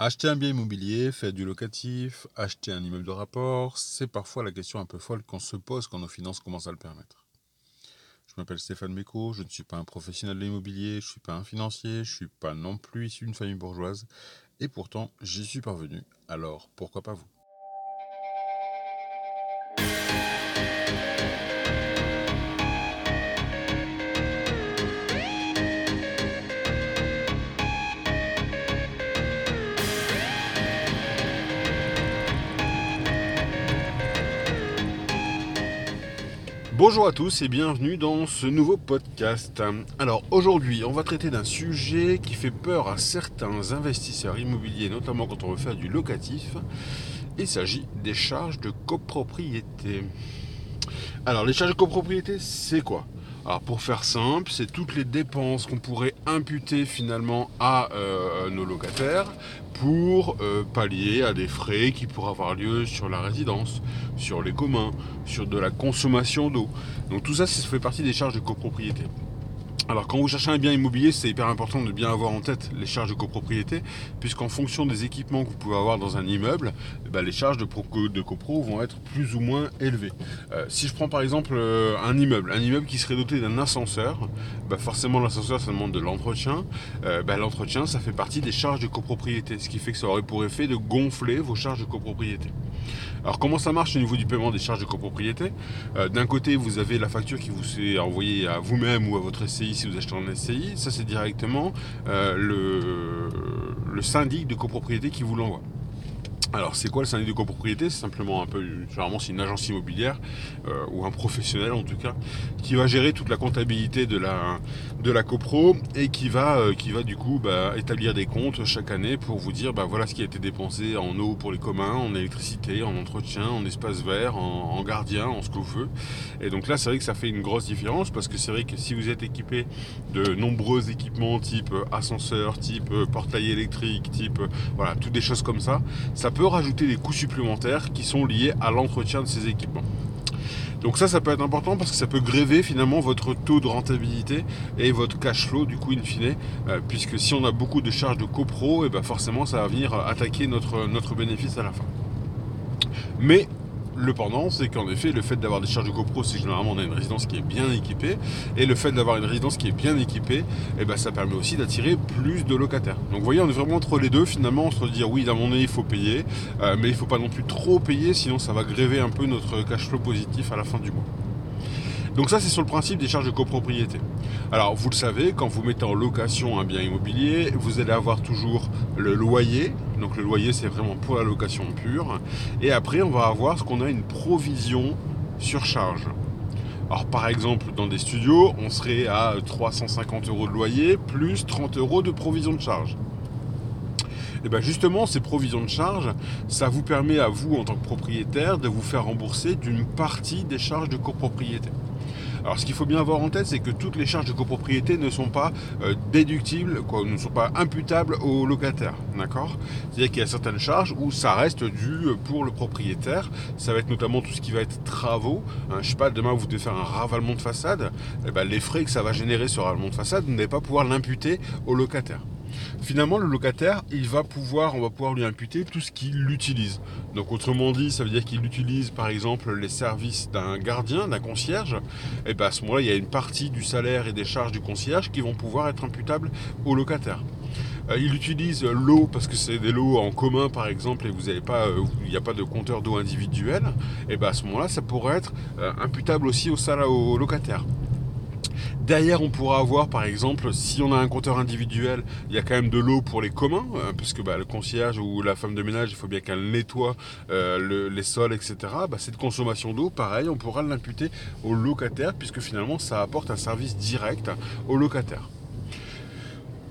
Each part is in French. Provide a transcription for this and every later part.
Acheter un bien immobilier, faire du locatif, acheter un immeuble de rapport, c'est parfois la question un peu folle qu'on se pose quand nos finances commencent à le permettre. Je m'appelle Stéphane Méco, je ne suis pas un professionnel de l'immobilier, je ne suis pas un financier, je ne suis pas non plus issu d'une famille bourgeoise, et pourtant j'y suis parvenu, alors pourquoi pas vous? Bonjour à tous et bienvenue dans ce nouveau podcast. Alors aujourd'hui, on va traiter d'un sujet qui fait peur à certains investisseurs immobiliers, notamment quand on veut faire du locatif. Il s'agit des charges de copropriété. Alors les charges de copropriété, c'est quoi? Alors pour faire simple, c'est toutes les dépenses qu'on pourrait imputer finalement à euh, nos locataires pour euh, pallier à des frais qui pourraient avoir lieu sur la résidence, sur les communs, sur de la consommation d'eau. Donc tout ça, ça fait partie des charges de copropriété. Alors quand vous cherchez un bien immobilier, c'est hyper important de bien avoir en tête les charges de copropriété, puisqu'en fonction des équipements que vous pouvez avoir dans un immeuble, eh ben, les charges de, copro vont être plus ou moins élevées. Euh, si je prends par exemple euh, un immeuble, un immeuble qui serait doté d'un ascenseur, bah, forcément l'ascenseur ça demande de l'entretien. Euh, bah, l'entretien ça fait partie des charges de copropriété, ce qui fait que ça aurait pour effet de gonfler vos charges de copropriété. Alors comment ça marche au niveau du paiement des charges de copropriété? D'un côté vous avez la facture qui vous est envoyée à vous-même ou à votre SCI si vous achetez en SCI, ça c'est directement euh, le, le syndic de copropriété qui vous l'envoie. Alors c'est quoi le syndic de copropriété? C'est simplement un peu, généralement c'est une agence immobilière euh, ou un professionnel en tout cas qui va gérer toute la comptabilité de la, copro et qui va, euh, du coup bah, établir des comptes chaque année pour vous dire bah, voilà ce qui a été dépensé en eau pour les communs, en électricité, en entretien, en espace vert, en, gardien, en ce que vous veut. Et donc là c'est vrai que ça fait une grosse différence parce que c'est vrai que si vous êtes équipé de nombreux équipements type ascenseur, type portail électrique, type voilà toutes des choses comme ça, ça peut rajouter des coûts supplémentaires qui sont liés à l'entretien de ces équipements. Donc ça, ça peut être important parce que ça peut gréver finalement votre taux de rentabilité et votre cash flow du coup in fine, euh, puisque si on a beaucoup de charges de copro, et eh ben forcément ça va venir attaquer notre, notre bénéfice à la fin. Mais le pendant, c'est qu'en effet, le fait d'avoir des charges de copro, c'est généralement on a une résidence qui est bien équipée. Et le fait d'avoir une résidence qui est bien équipée, eh ben, ça permet aussi d'attirer plus de locataires. Donc vous voyez, on est vraiment entre les deux finalement, entre dire oui, d'un moment donné, il faut payer, euh, mais il ne faut pas non plus trop payer, sinon ça va gréver un peu notre cash flow positif à la fin du mois. Donc ça, c'est sur le principe des charges de copropriété. Alors, vous le savez, quand vous mettez en location un bien immobilier, vous allez avoir toujours le loyer. Donc le loyer, c'est vraiment pour la location pure. Et après, on va avoir ce qu'on a une provision sur charge. Alors par exemple, dans des studios, on serait à 350 euros de loyer plus 30 euros de provision de charge. Et bien justement, ces provisions de charge, ça vous permet à vous, en tant que propriétaire, de vous faire rembourser d'une partie des charges de copropriété. Alors ce qu'il faut bien avoir en tête, c'est que toutes les charges de copropriété ne sont pas euh, déductibles, ne sont pas imputables au locataire. D'accord? C'est-à-dire qu'il y a certaines charges où ça reste dû pour le propriétaire. Ça va être notamment tout ce qui va être travaux. Je hein. je sais pas, demain vous devez faire un ravalement de façade. Eh ben, les frais que ça va générer sur ravalement de façade, vous n'allez pas pouvoir l'imputer au locataire. Finalement, le locataire, il va pouvoir, on va pouvoir lui imputer tout ce qu'il utilise. Donc, autrement dit, ça veut dire qu'il utilise, par exemple, les services d'un gardien, d'un concierge. Et bien, à ce moment-là, il y a une partie du salaire et des charges du concierge qui vont pouvoir être imputables au locataire. Euh, il utilise l'eau parce que c'est des lots en commun par exemple et vous n'avez pas, euh, il n'y a pas de compteur d'eau individuel. Et bien à ce moment-là, ça pourrait être euh, imputable aussi au, salaire, au locataire. Derrière, on pourra avoir, par exemple, si on a un compteur individuel, il y a quand même de l'eau pour les communs, hein, parce que bah, le concierge ou la femme de ménage, il faut bien qu'elle nettoie euh, les sols, etc. Bah, cette consommation d'eau, pareil, on pourra l'imputer au locataire, puisque finalement, ça apporte un service direct au locataire.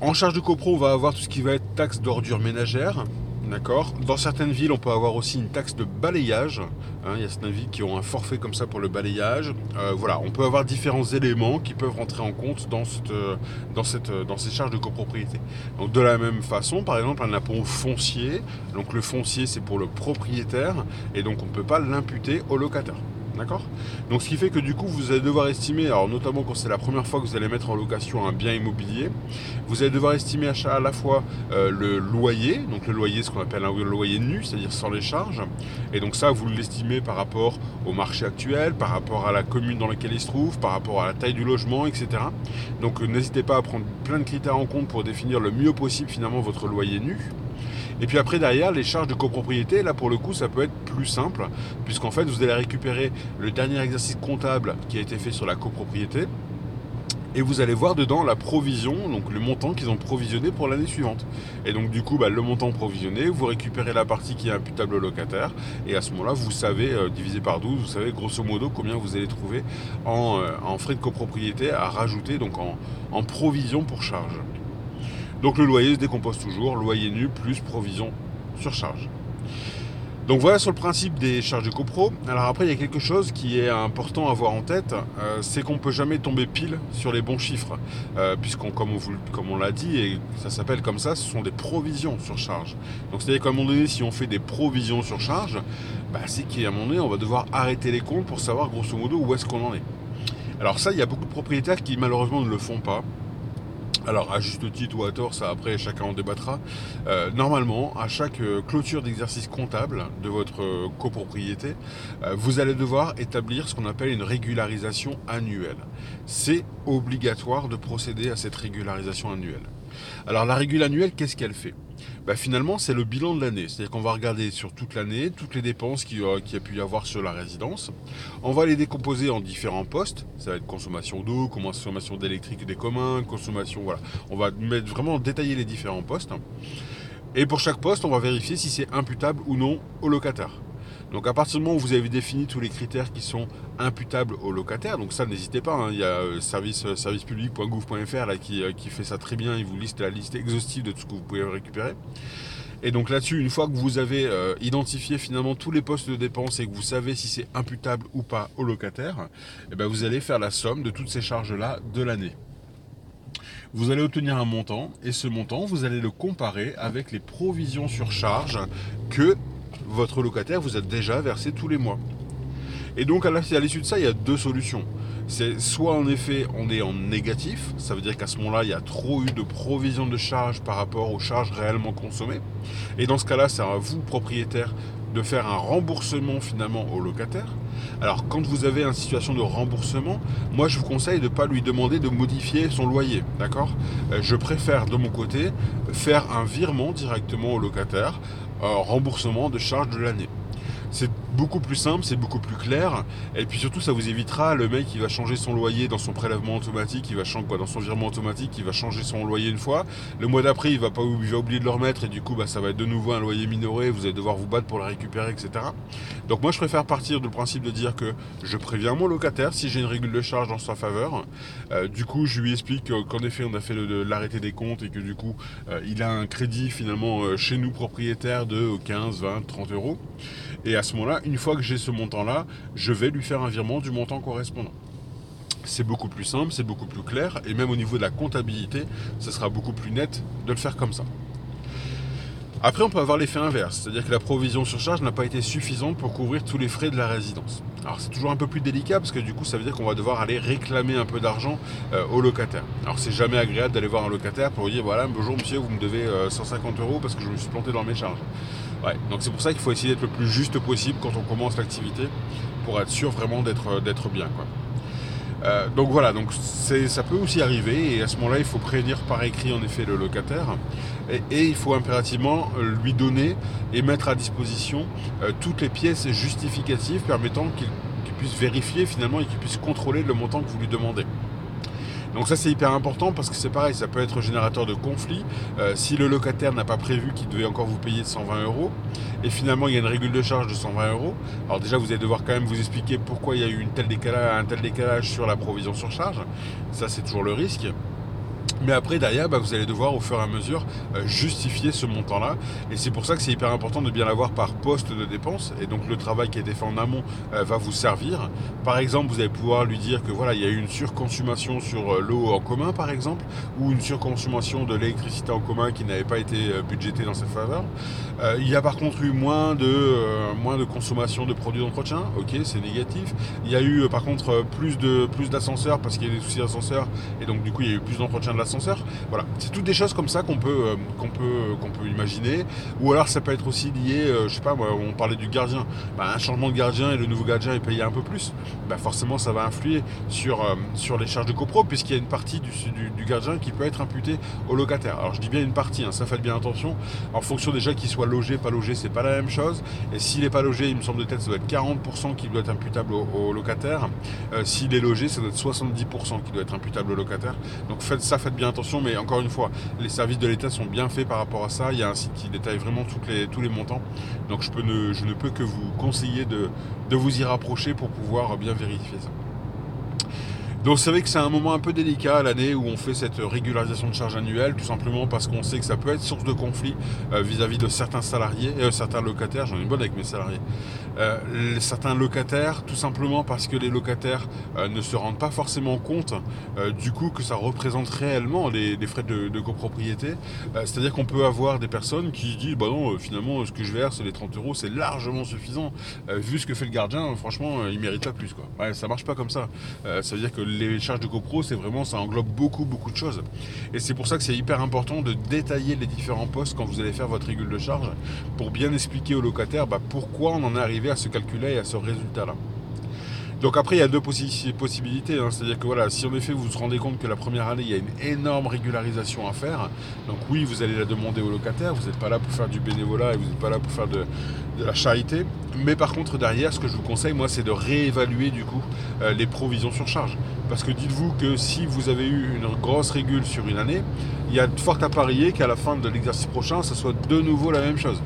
En charge de copro, on va avoir tout ce qui va être taxe d'ordure ménagère, D'accord Dans certaines villes, on peut avoir aussi une taxe de balayage. Hein, il y a certaines villes qui ont un forfait comme ça pour le balayage. Euh, voilà, on peut avoir différents éléments qui peuvent rentrer en compte dans, cette, dans ces charges de copropriété. Donc de la même façon, par exemple, un impôt foncier. Donc le foncier, c'est pour le propriétaire et donc on ne peut pas l'imputer au locataire. D'accord Donc ce qui fait que du coup vous allez devoir estimer, alors notamment quand c'est la première fois que vous allez mettre en location un bien immobilier, vous allez devoir estimer à, la fois euh, le loyer, donc le loyer ce qu'on appelle un loyer nu, c'est-à-dire sans les charges, et donc ça vous l'estimez par rapport au marché actuel, par rapport à la commune dans laquelle il se trouve, par rapport à la taille du logement, etc. Donc n'hésitez pas à prendre plein de critères en compte pour définir le mieux possible finalement votre loyer nu. Et puis après, derrière, les charges de copropriété, là pour le coup, ça peut être plus simple, puisqu'en fait, vous allez récupérer le dernier exercice comptable qui a été fait sur la copropriété. Et vous allez voir dedans la provision, donc le montant qu'ils ont provisionné pour l'année suivante. Et donc du coup, bah, le montant provisionné, vous récupérez la partie qui est imputable au locataire. Et à ce moment-là, vous savez, euh, divisé par 12, vous savez grosso modo combien vous allez trouver en, euh, en frais de copropriété à rajouter, donc en, en provision pour charge. Donc le loyer se décompose toujours, loyer nu plus provision sur charge. Donc voilà sur le principe des charges de copro. Alors après, il y a quelque chose qui est important à avoir en tête, euh, c'est qu'on ne peut jamais tomber pile sur les bons chiffres, euh, puisqu'on, comme on, l'a dit, et ça s'appelle comme ça, ce sont des provisions sur charge. Donc c'est-à-dire qu'à un moment donné, si on fait des provisions sur charge, bah, c'est qu'à un moment donné, on va devoir arrêter les comptes pour savoir grosso modo où est-ce qu'on en est. Alors ça, il y a beaucoup de propriétaires qui malheureusement ne le font pas. Alors, à juste titre ou à tort, ça après chacun en débattra. Euh, normalement, à chaque euh, clôture d'exercice comptable de votre euh, copropriété, vous allez devoir établir ce qu'on appelle une régularisation annuelle. C'est obligatoire de procéder à cette régularisation annuelle. Alors, la régule annuelle, qu'est-ce qu'elle fait? Bah, finalement, c'est le bilan de l'année. C'est-à-dire qu'on va regarder sur toute l'année, toutes les dépenses qu'il y a pu y avoir sur la résidence. On va les décomposer en différents postes. Ça va être consommation d'eau, consommation d'électrique des communs, consommation, voilà. On va mettre vraiment détailler les différents postes. Et pour chaque poste, on va vérifier si c'est imputable ou non au locataire. Donc à partir du moment où vous avez défini tous les critères qui sont imputables au locataire, donc ça n'hésitez pas, hein, il y a euh, service, euh, servicepublic.gouv.fr qui, euh, qui fait ça très bien, il vous liste la liste exhaustive de tout ce que vous pouvez récupérer. Et donc là-dessus, une fois que vous avez identifié finalement tous les postes de dépenses et que vous savez si c'est imputable ou pas au locataire, eh ben vous allez faire la somme de toutes ces charges-là de l'année. Vous allez obtenir un montant et ce montant, vous allez le comparer avec les provisions sur charge que votre locataire vous a déjà versé tous les mois. Et donc à l'issue de ça, il y a deux solutions. C'est soit en effet on est en négatif, ça veut dire qu'à ce moment-là, il y a trop eu de provision de charges par rapport aux charges réellement consommées. Et dans ce cas-là, c'est à vous, propriétaire, de faire un remboursement finalement au locataire. Alors quand vous avez une situation de remboursement, moi je vous conseille de ne pas lui demander de modifier son loyer, d'accord? Euh, Je préfère de mon côté faire un virement directement au locataire, remboursement de charges de l'année. Beaucoup plus simple, c'est beaucoup plus clair. Et puis surtout, ça vous évitera le mec qui va changer son loyer dans son prélèvement automatique, il va changer quoi, dans son virement automatique, il va changer son loyer une fois. Le mois d'après, il va pas, il va oublier de le remettre et du coup, bah, ça va être de nouveau un loyer minoré. Vous allez devoir vous battre pour le récupérer, etc. Donc moi, je préfère partir du principe de dire que je préviens mon locataire si j'ai une règle de charge dans sa faveur. Euh, du coup, je lui explique qu'en effet, on a fait l'arrêté des comptes et que du coup, euh, il a un crédit finalement euh, chez nous propriétaire de 15, 20, 30 euros. Et à ce moment-là, une fois que j'ai ce montant-là, je vais lui faire un virement du montant correspondant. C'est beaucoup plus simple, c'est beaucoup plus clair, et même au niveau de la comptabilité, ce sera beaucoup plus net de le faire comme ça. Après, on peut avoir l'effet inverse, c'est-à-dire que la provision sur charge n'a pas été suffisante pour couvrir tous les frais de la résidence. Alors c'est toujours un peu plus délicat parce que du coup ça veut dire qu'on va devoir aller réclamer un peu d'argent euh, au locataire. Alors c'est jamais agréable d'aller voir un locataire pour lui dire voilà bonjour monsieur vous me devez 150 euh, euros parce que je me suis planté dans mes charges. Donc c'est pour ça qu'il faut essayer d'être le plus juste possible quand on commence l'activité pour être sûr vraiment d'être, euh, bien. Euh, donc voilà, ça peut aussi arriver et à ce moment-là il faut prévenir par écrit en effet le locataire et, il faut impérativement euh, lui donner et mettre à disposition toutes les pièces justificatives permettant qu'il puisse vérifier finalement et qu'il puisse contrôler le montant que vous lui demandez. Donc ça c'est hyper important parce que c'est pareil, ça peut être générateur de conflit. Euh, si le locataire n'a pas prévu qu'il devait encore vous payer 120 euros et finalement il y a une régule de charge de 120 euros, alors déjà vous allez devoir quand même vous expliquer pourquoi il y a eu une telle décalage, un tel décalage sur la provision sur charge. Ça c'est toujours le risque. Mais après, derrière, bah, vous allez devoir au fur et à mesure euh, justifier ce montant-là. Et c'est pour ça que c'est hyper important de bien l'avoir par poste de dépense. Et donc le travail qui a été fait en amont euh, va vous servir. Par exemple, vous allez pouvoir lui dire que voilà, il y a eu une surconsommation sur euh, l'eau en commun, par exemple, ou une surconsommation de l'électricité en commun qui n'avait pas été budgétée dans cette faveur. il y a par contre eu moins de, moins de consommation de produits d'entretien. Ok, c'est négatif. Il y a eu par contre plus plus d'ascenseurs parce qu'il y a des soucis d'ascenseur. Et donc du coup, il y a eu plus d'entretien de l'ascenseur voilà, c'est toutes des choses comme ça qu'on peut, euh, qu'on peut, qu'on peut imaginer. Ou alors ça peut être aussi lié, euh, je sais pas, moi, on parlait du gardien. Bah, un changement de gardien et le nouveau gardien est payé un peu plus. Bah, forcément, ça va influer sur, euh, sur les charges de copro, puisqu'il y a une partie du, du, gardien qui peut être imputée au locataire. Alors je dis bien une partie, hein, ça fait bien attention. En fonction déjà qu'il soit logé, pas logé, c'est pas la même chose. Et s'il n'est pas logé, il me semble de tête, ça doit être 40% qui doit être imputable au, locataire. s'il est logé, ça doit être 70% qui doit être imputable au locataire. Donc faites ça, faites bien attention, mais encore une fois, les services de l'État sont bien faits par rapport à ça. Il y a un site qui détaille vraiment tous les montants. Donc je, peux ne, je, ne, peux que vous conseiller de vous y rapprocher pour pouvoir bien vérifier ça. Donc c'est vrai que c'est un moment un peu délicat l'année où on fait cette régularisation de charges annuelle, tout simplement parce qu'on sait que ça peut être source de conflit euh, vis-à-vis de certains salariés, euh, certains locataires, j'en ai une bonne avec mes salariés, euh, certains locataires, tout simplement parce que les locataires ne se rendent pas forcément compte du coup que ça représente réellement les, frais de, copropriété. C'est-à-dire qu'on peut avoir des personnes qui disent, bah non, finalement ce que je verse, les 30 euros, c'est largement suffisant. vu ce que fait le gardien, franchement, il mérite pas plus. Quoi. Ouais, ça marche pas comme ça. ça veut dire que les charges de copro, c'est vraiment, ça englobe beaucoup, beaucoup de choses. Et c'est pour ça que c'est hyper important de détailler les différents postes quand vous allez faire votre régule de charge pour bien expliquer au locataire bah, pourquoi on en est arrivé à ce calcul-là et à ce résultat-là. Donc après, il y a deux possibilités. Hein. C'est-à-dire que voilà, si en effet vous vous rendez compte que la première année, il y a une énorme régularisation à faire, donc oui, vous allez la demander au locataire, vous n'êtes pas là pour faire du bénévolat et vous n'êtes pas là pour faire de, la charité. Mais par contre, derrière, ce que je vous conseille, moi, c'est de réévaluer du coup euh, les provisions sur charge. Parce que dites-vous que si vous avez eu une grosse régule sur une année, il y a de fortes à parier qu'à la fin de l'exercice prochain, ça soit de nouveau la même chose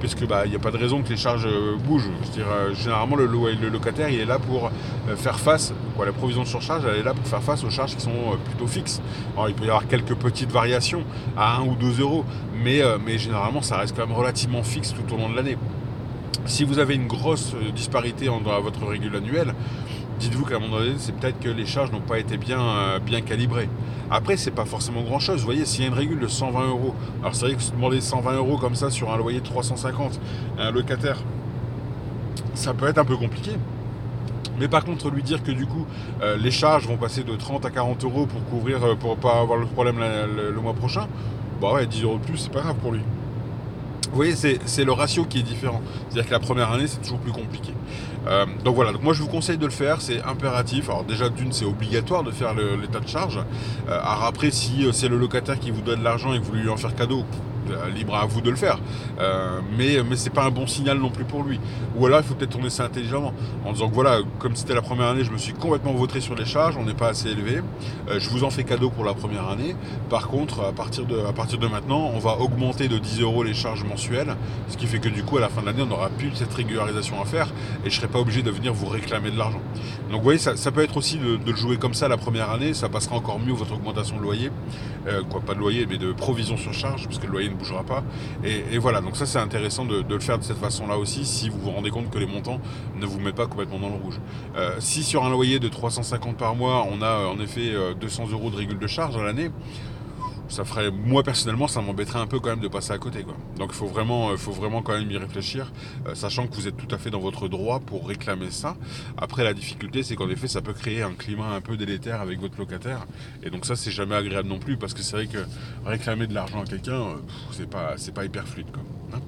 puisque bah, il n'y a pas de raison que les charges euh, bougent. Euh, généralement, le, locataire, il est là pour euh, faire face, quoi, la provision de surcharge, elle est là pour faire face aux charges qui sont plutôt fixes. Alors, il peut y avoir quelques petites variations à 1 ou 2 euros, mais, mais généralement, ça reste quand même relativement fixe tout au long de l'année. Si vous avez une grosse disparité dans votre régule annuelle, dites-vous qu'à un moment donné, c'est peut-être que les charges n'ont pas été bien, euh, bien calibrées. Après, c'est pas forcément grand chose. Vous voyez, s'il y a une régule de 120 euros, alors c'est vrai que se demander 120 euros comme ça sur un loyer de 350 un locataire, ça peut être un peu compliqué. Mais par contre, lui dire que du coup, euh, les charges vont passer de 30 à 40 euros pour couvrir, euh, pour pas avoir le problème le, le mois prochain, bah ouais, 10 euros de plus, c'est pas grave pour lui. Vous voyez, c'est le ratio qui est différent. C'est-à-dire que la première année, c'est toujours plus compliqué. Euh, donc voilà, moi je vous conseille de le faire, c'est impératif. Alors déjà d'une, c'est obligatoire de faire l'état de charge. Euh, alors après, si euh, c'est le locataire qui vous donne de l'argent et que vous lui en faire cadeau, libre à vous de le faire. Euh, mais mais c'est pas un bon signal non plus pour lui. Ou alors il faut peut-être tourner ça intelligemment en disant que voilà, comme c'était la première année, je me suis complètement vautré sur les charges, on n'est pas assez élevé. Euh, je vous en fais cadeau pour la première année. Par contre, à partir de, à partir de maintenant, on va augmenter de 10 euros les charges mensuelles, ce qui fait que du coup à la fin de l'année, on n'aura plus cette régularisation à faire et je serai pas obligé de venir vous réclamer de l'argent. Donc vous voyez, ça, ça peut être aussi de, le jouer comme ça la première année, ça passera encore mieux votre augmentation de loyer, quoi pas de loyer mais de provision sur charge, puisque le loyer ne bougera pas. Et, voilà, donc ça c'est intéressant de, le faire de cette façon-là aussi, si vous vous rendez compte que les montants ne vous mettent pas complètement dans le rouge. Euh, si sur un loyer de 350 par mois, on a en effet 200 euh, euros de régule de charge à l'année, ça ferait, moi personnellement, ça m'embêterait un peu quand même de passer à côté. Quoi. Donc il faut vraiment, euh, faut vraiment quand même y réfléchir, euh, sachant que vous êtes tout à fait dans votre droit pour réclamer ça. Après, la difficulté, c'est qu'en effet, ça peut créer un climat un peu délétère avec votre locataire. Et donc ça, c'est jamais agréable non plus, parce que c'est vrai que réclamer de l'argent à quelqu'un, euh, c'est pas, pas hyper fluide. Quoi. Hein.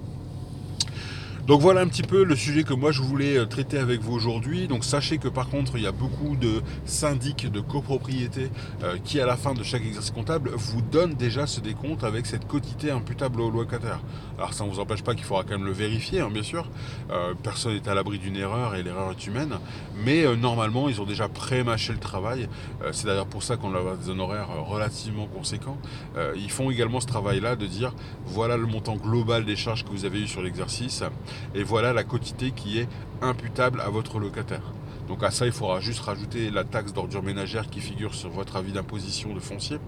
Donc voilà un petit peu le sujet que moi je voulais euh, traiter avec vous aujourd'hui. Donc sachez que par contre il y a beaucoup de syndics de copropriété euh, qui à la fin de chaque exercice comptable vous donnent déjà ce décompte avec cette quotité imputable au locataire. Alors ça ne vous empêche pas qu'il faudra quand même le vérifier hein, bien sûr. Euh, personne n'est à l'abri d'une erreur et l'erreur est humaine. Mais normalement ils ont déjà pré-mâché le travail. C'est d'ailleurs pour ça qu'on a des honoraires relativement conséquents. ils font également ce travail là de dire voilà le montant global des charges que vous avez eu sur l'exercice et voilà la quotité qui est imputable à votre locataire. Donc à ça, il faudra juste rajouter la taxe d'ordure ménagère qui figure sur votre avis d'imposition de foncier.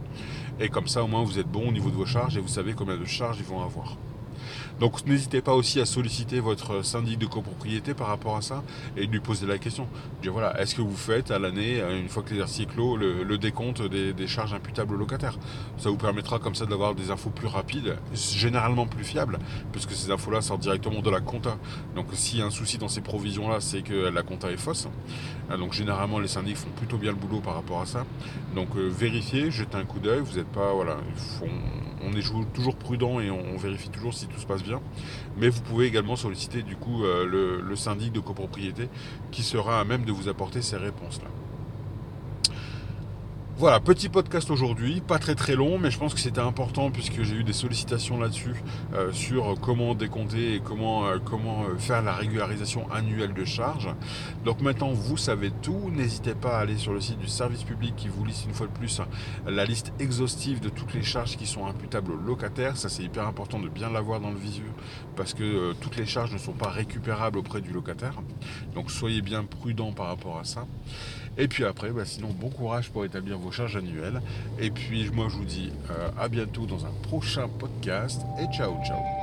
Et comme ça, au moins, vous êtes bon au niveau de vos charges et vous savez combien de charges ils vont avoir. Donc n'hésitez pas aussi à solliciter votre syndic de copropriété par rapport à ça et lui poser la question. Voilà, est-ce que vous faites à l'année, euh, une fois que l'exercice est clos, le, décompte des, charges imputables aux locataires? Ça vous permettra comme ça d'avoir des infos plus rapides, généralement plus fiables, puisque ces infos-là sortent directement de la compta. Donc s'il y a un souci dans ces provisions-là, c'est que la compta est fausse. Ah, donc généralement les syndics font plutôt bien le boulot par rapport à ça. Donc euh, vérifiez, jetez un coup d'œil, vous n'êtes pas voilà, on est toujours prudent et on, vérifie toujours si tout se passe bien. Mais vous pouvez également solliciter du coup euh, le, le syndic de copropriété qui sera à même de vous apporter ces réponses-là. Voilà, petit podcast aujourd'hui, pas très très long, mais je pense que c'était important puisque j'ai eu des sollicitations là-dessus euh, sur comment décompter et comment, euh, comment euh, faire la régularisation annuelle de charges. Donc maintenant vous savez tout, n'hésitez pas à aller sur le site du service public qui vous liste une fois de plus la liste exhaustive de toutes les charges qui sont imputables aux locataires. Ça c'est hyper important de bien l'avoir dans le visu parce que toutes les charges ne sont pas récupérables auprès du locataire. Donc soyez bien prudent par rapport à ça. Et puis après, bah, sinon, bon courage pour établir vos charges annuelles. Et puis, moi, je vous dis euh, à bientôt dans un prochain podcast. Et ciao, ciao.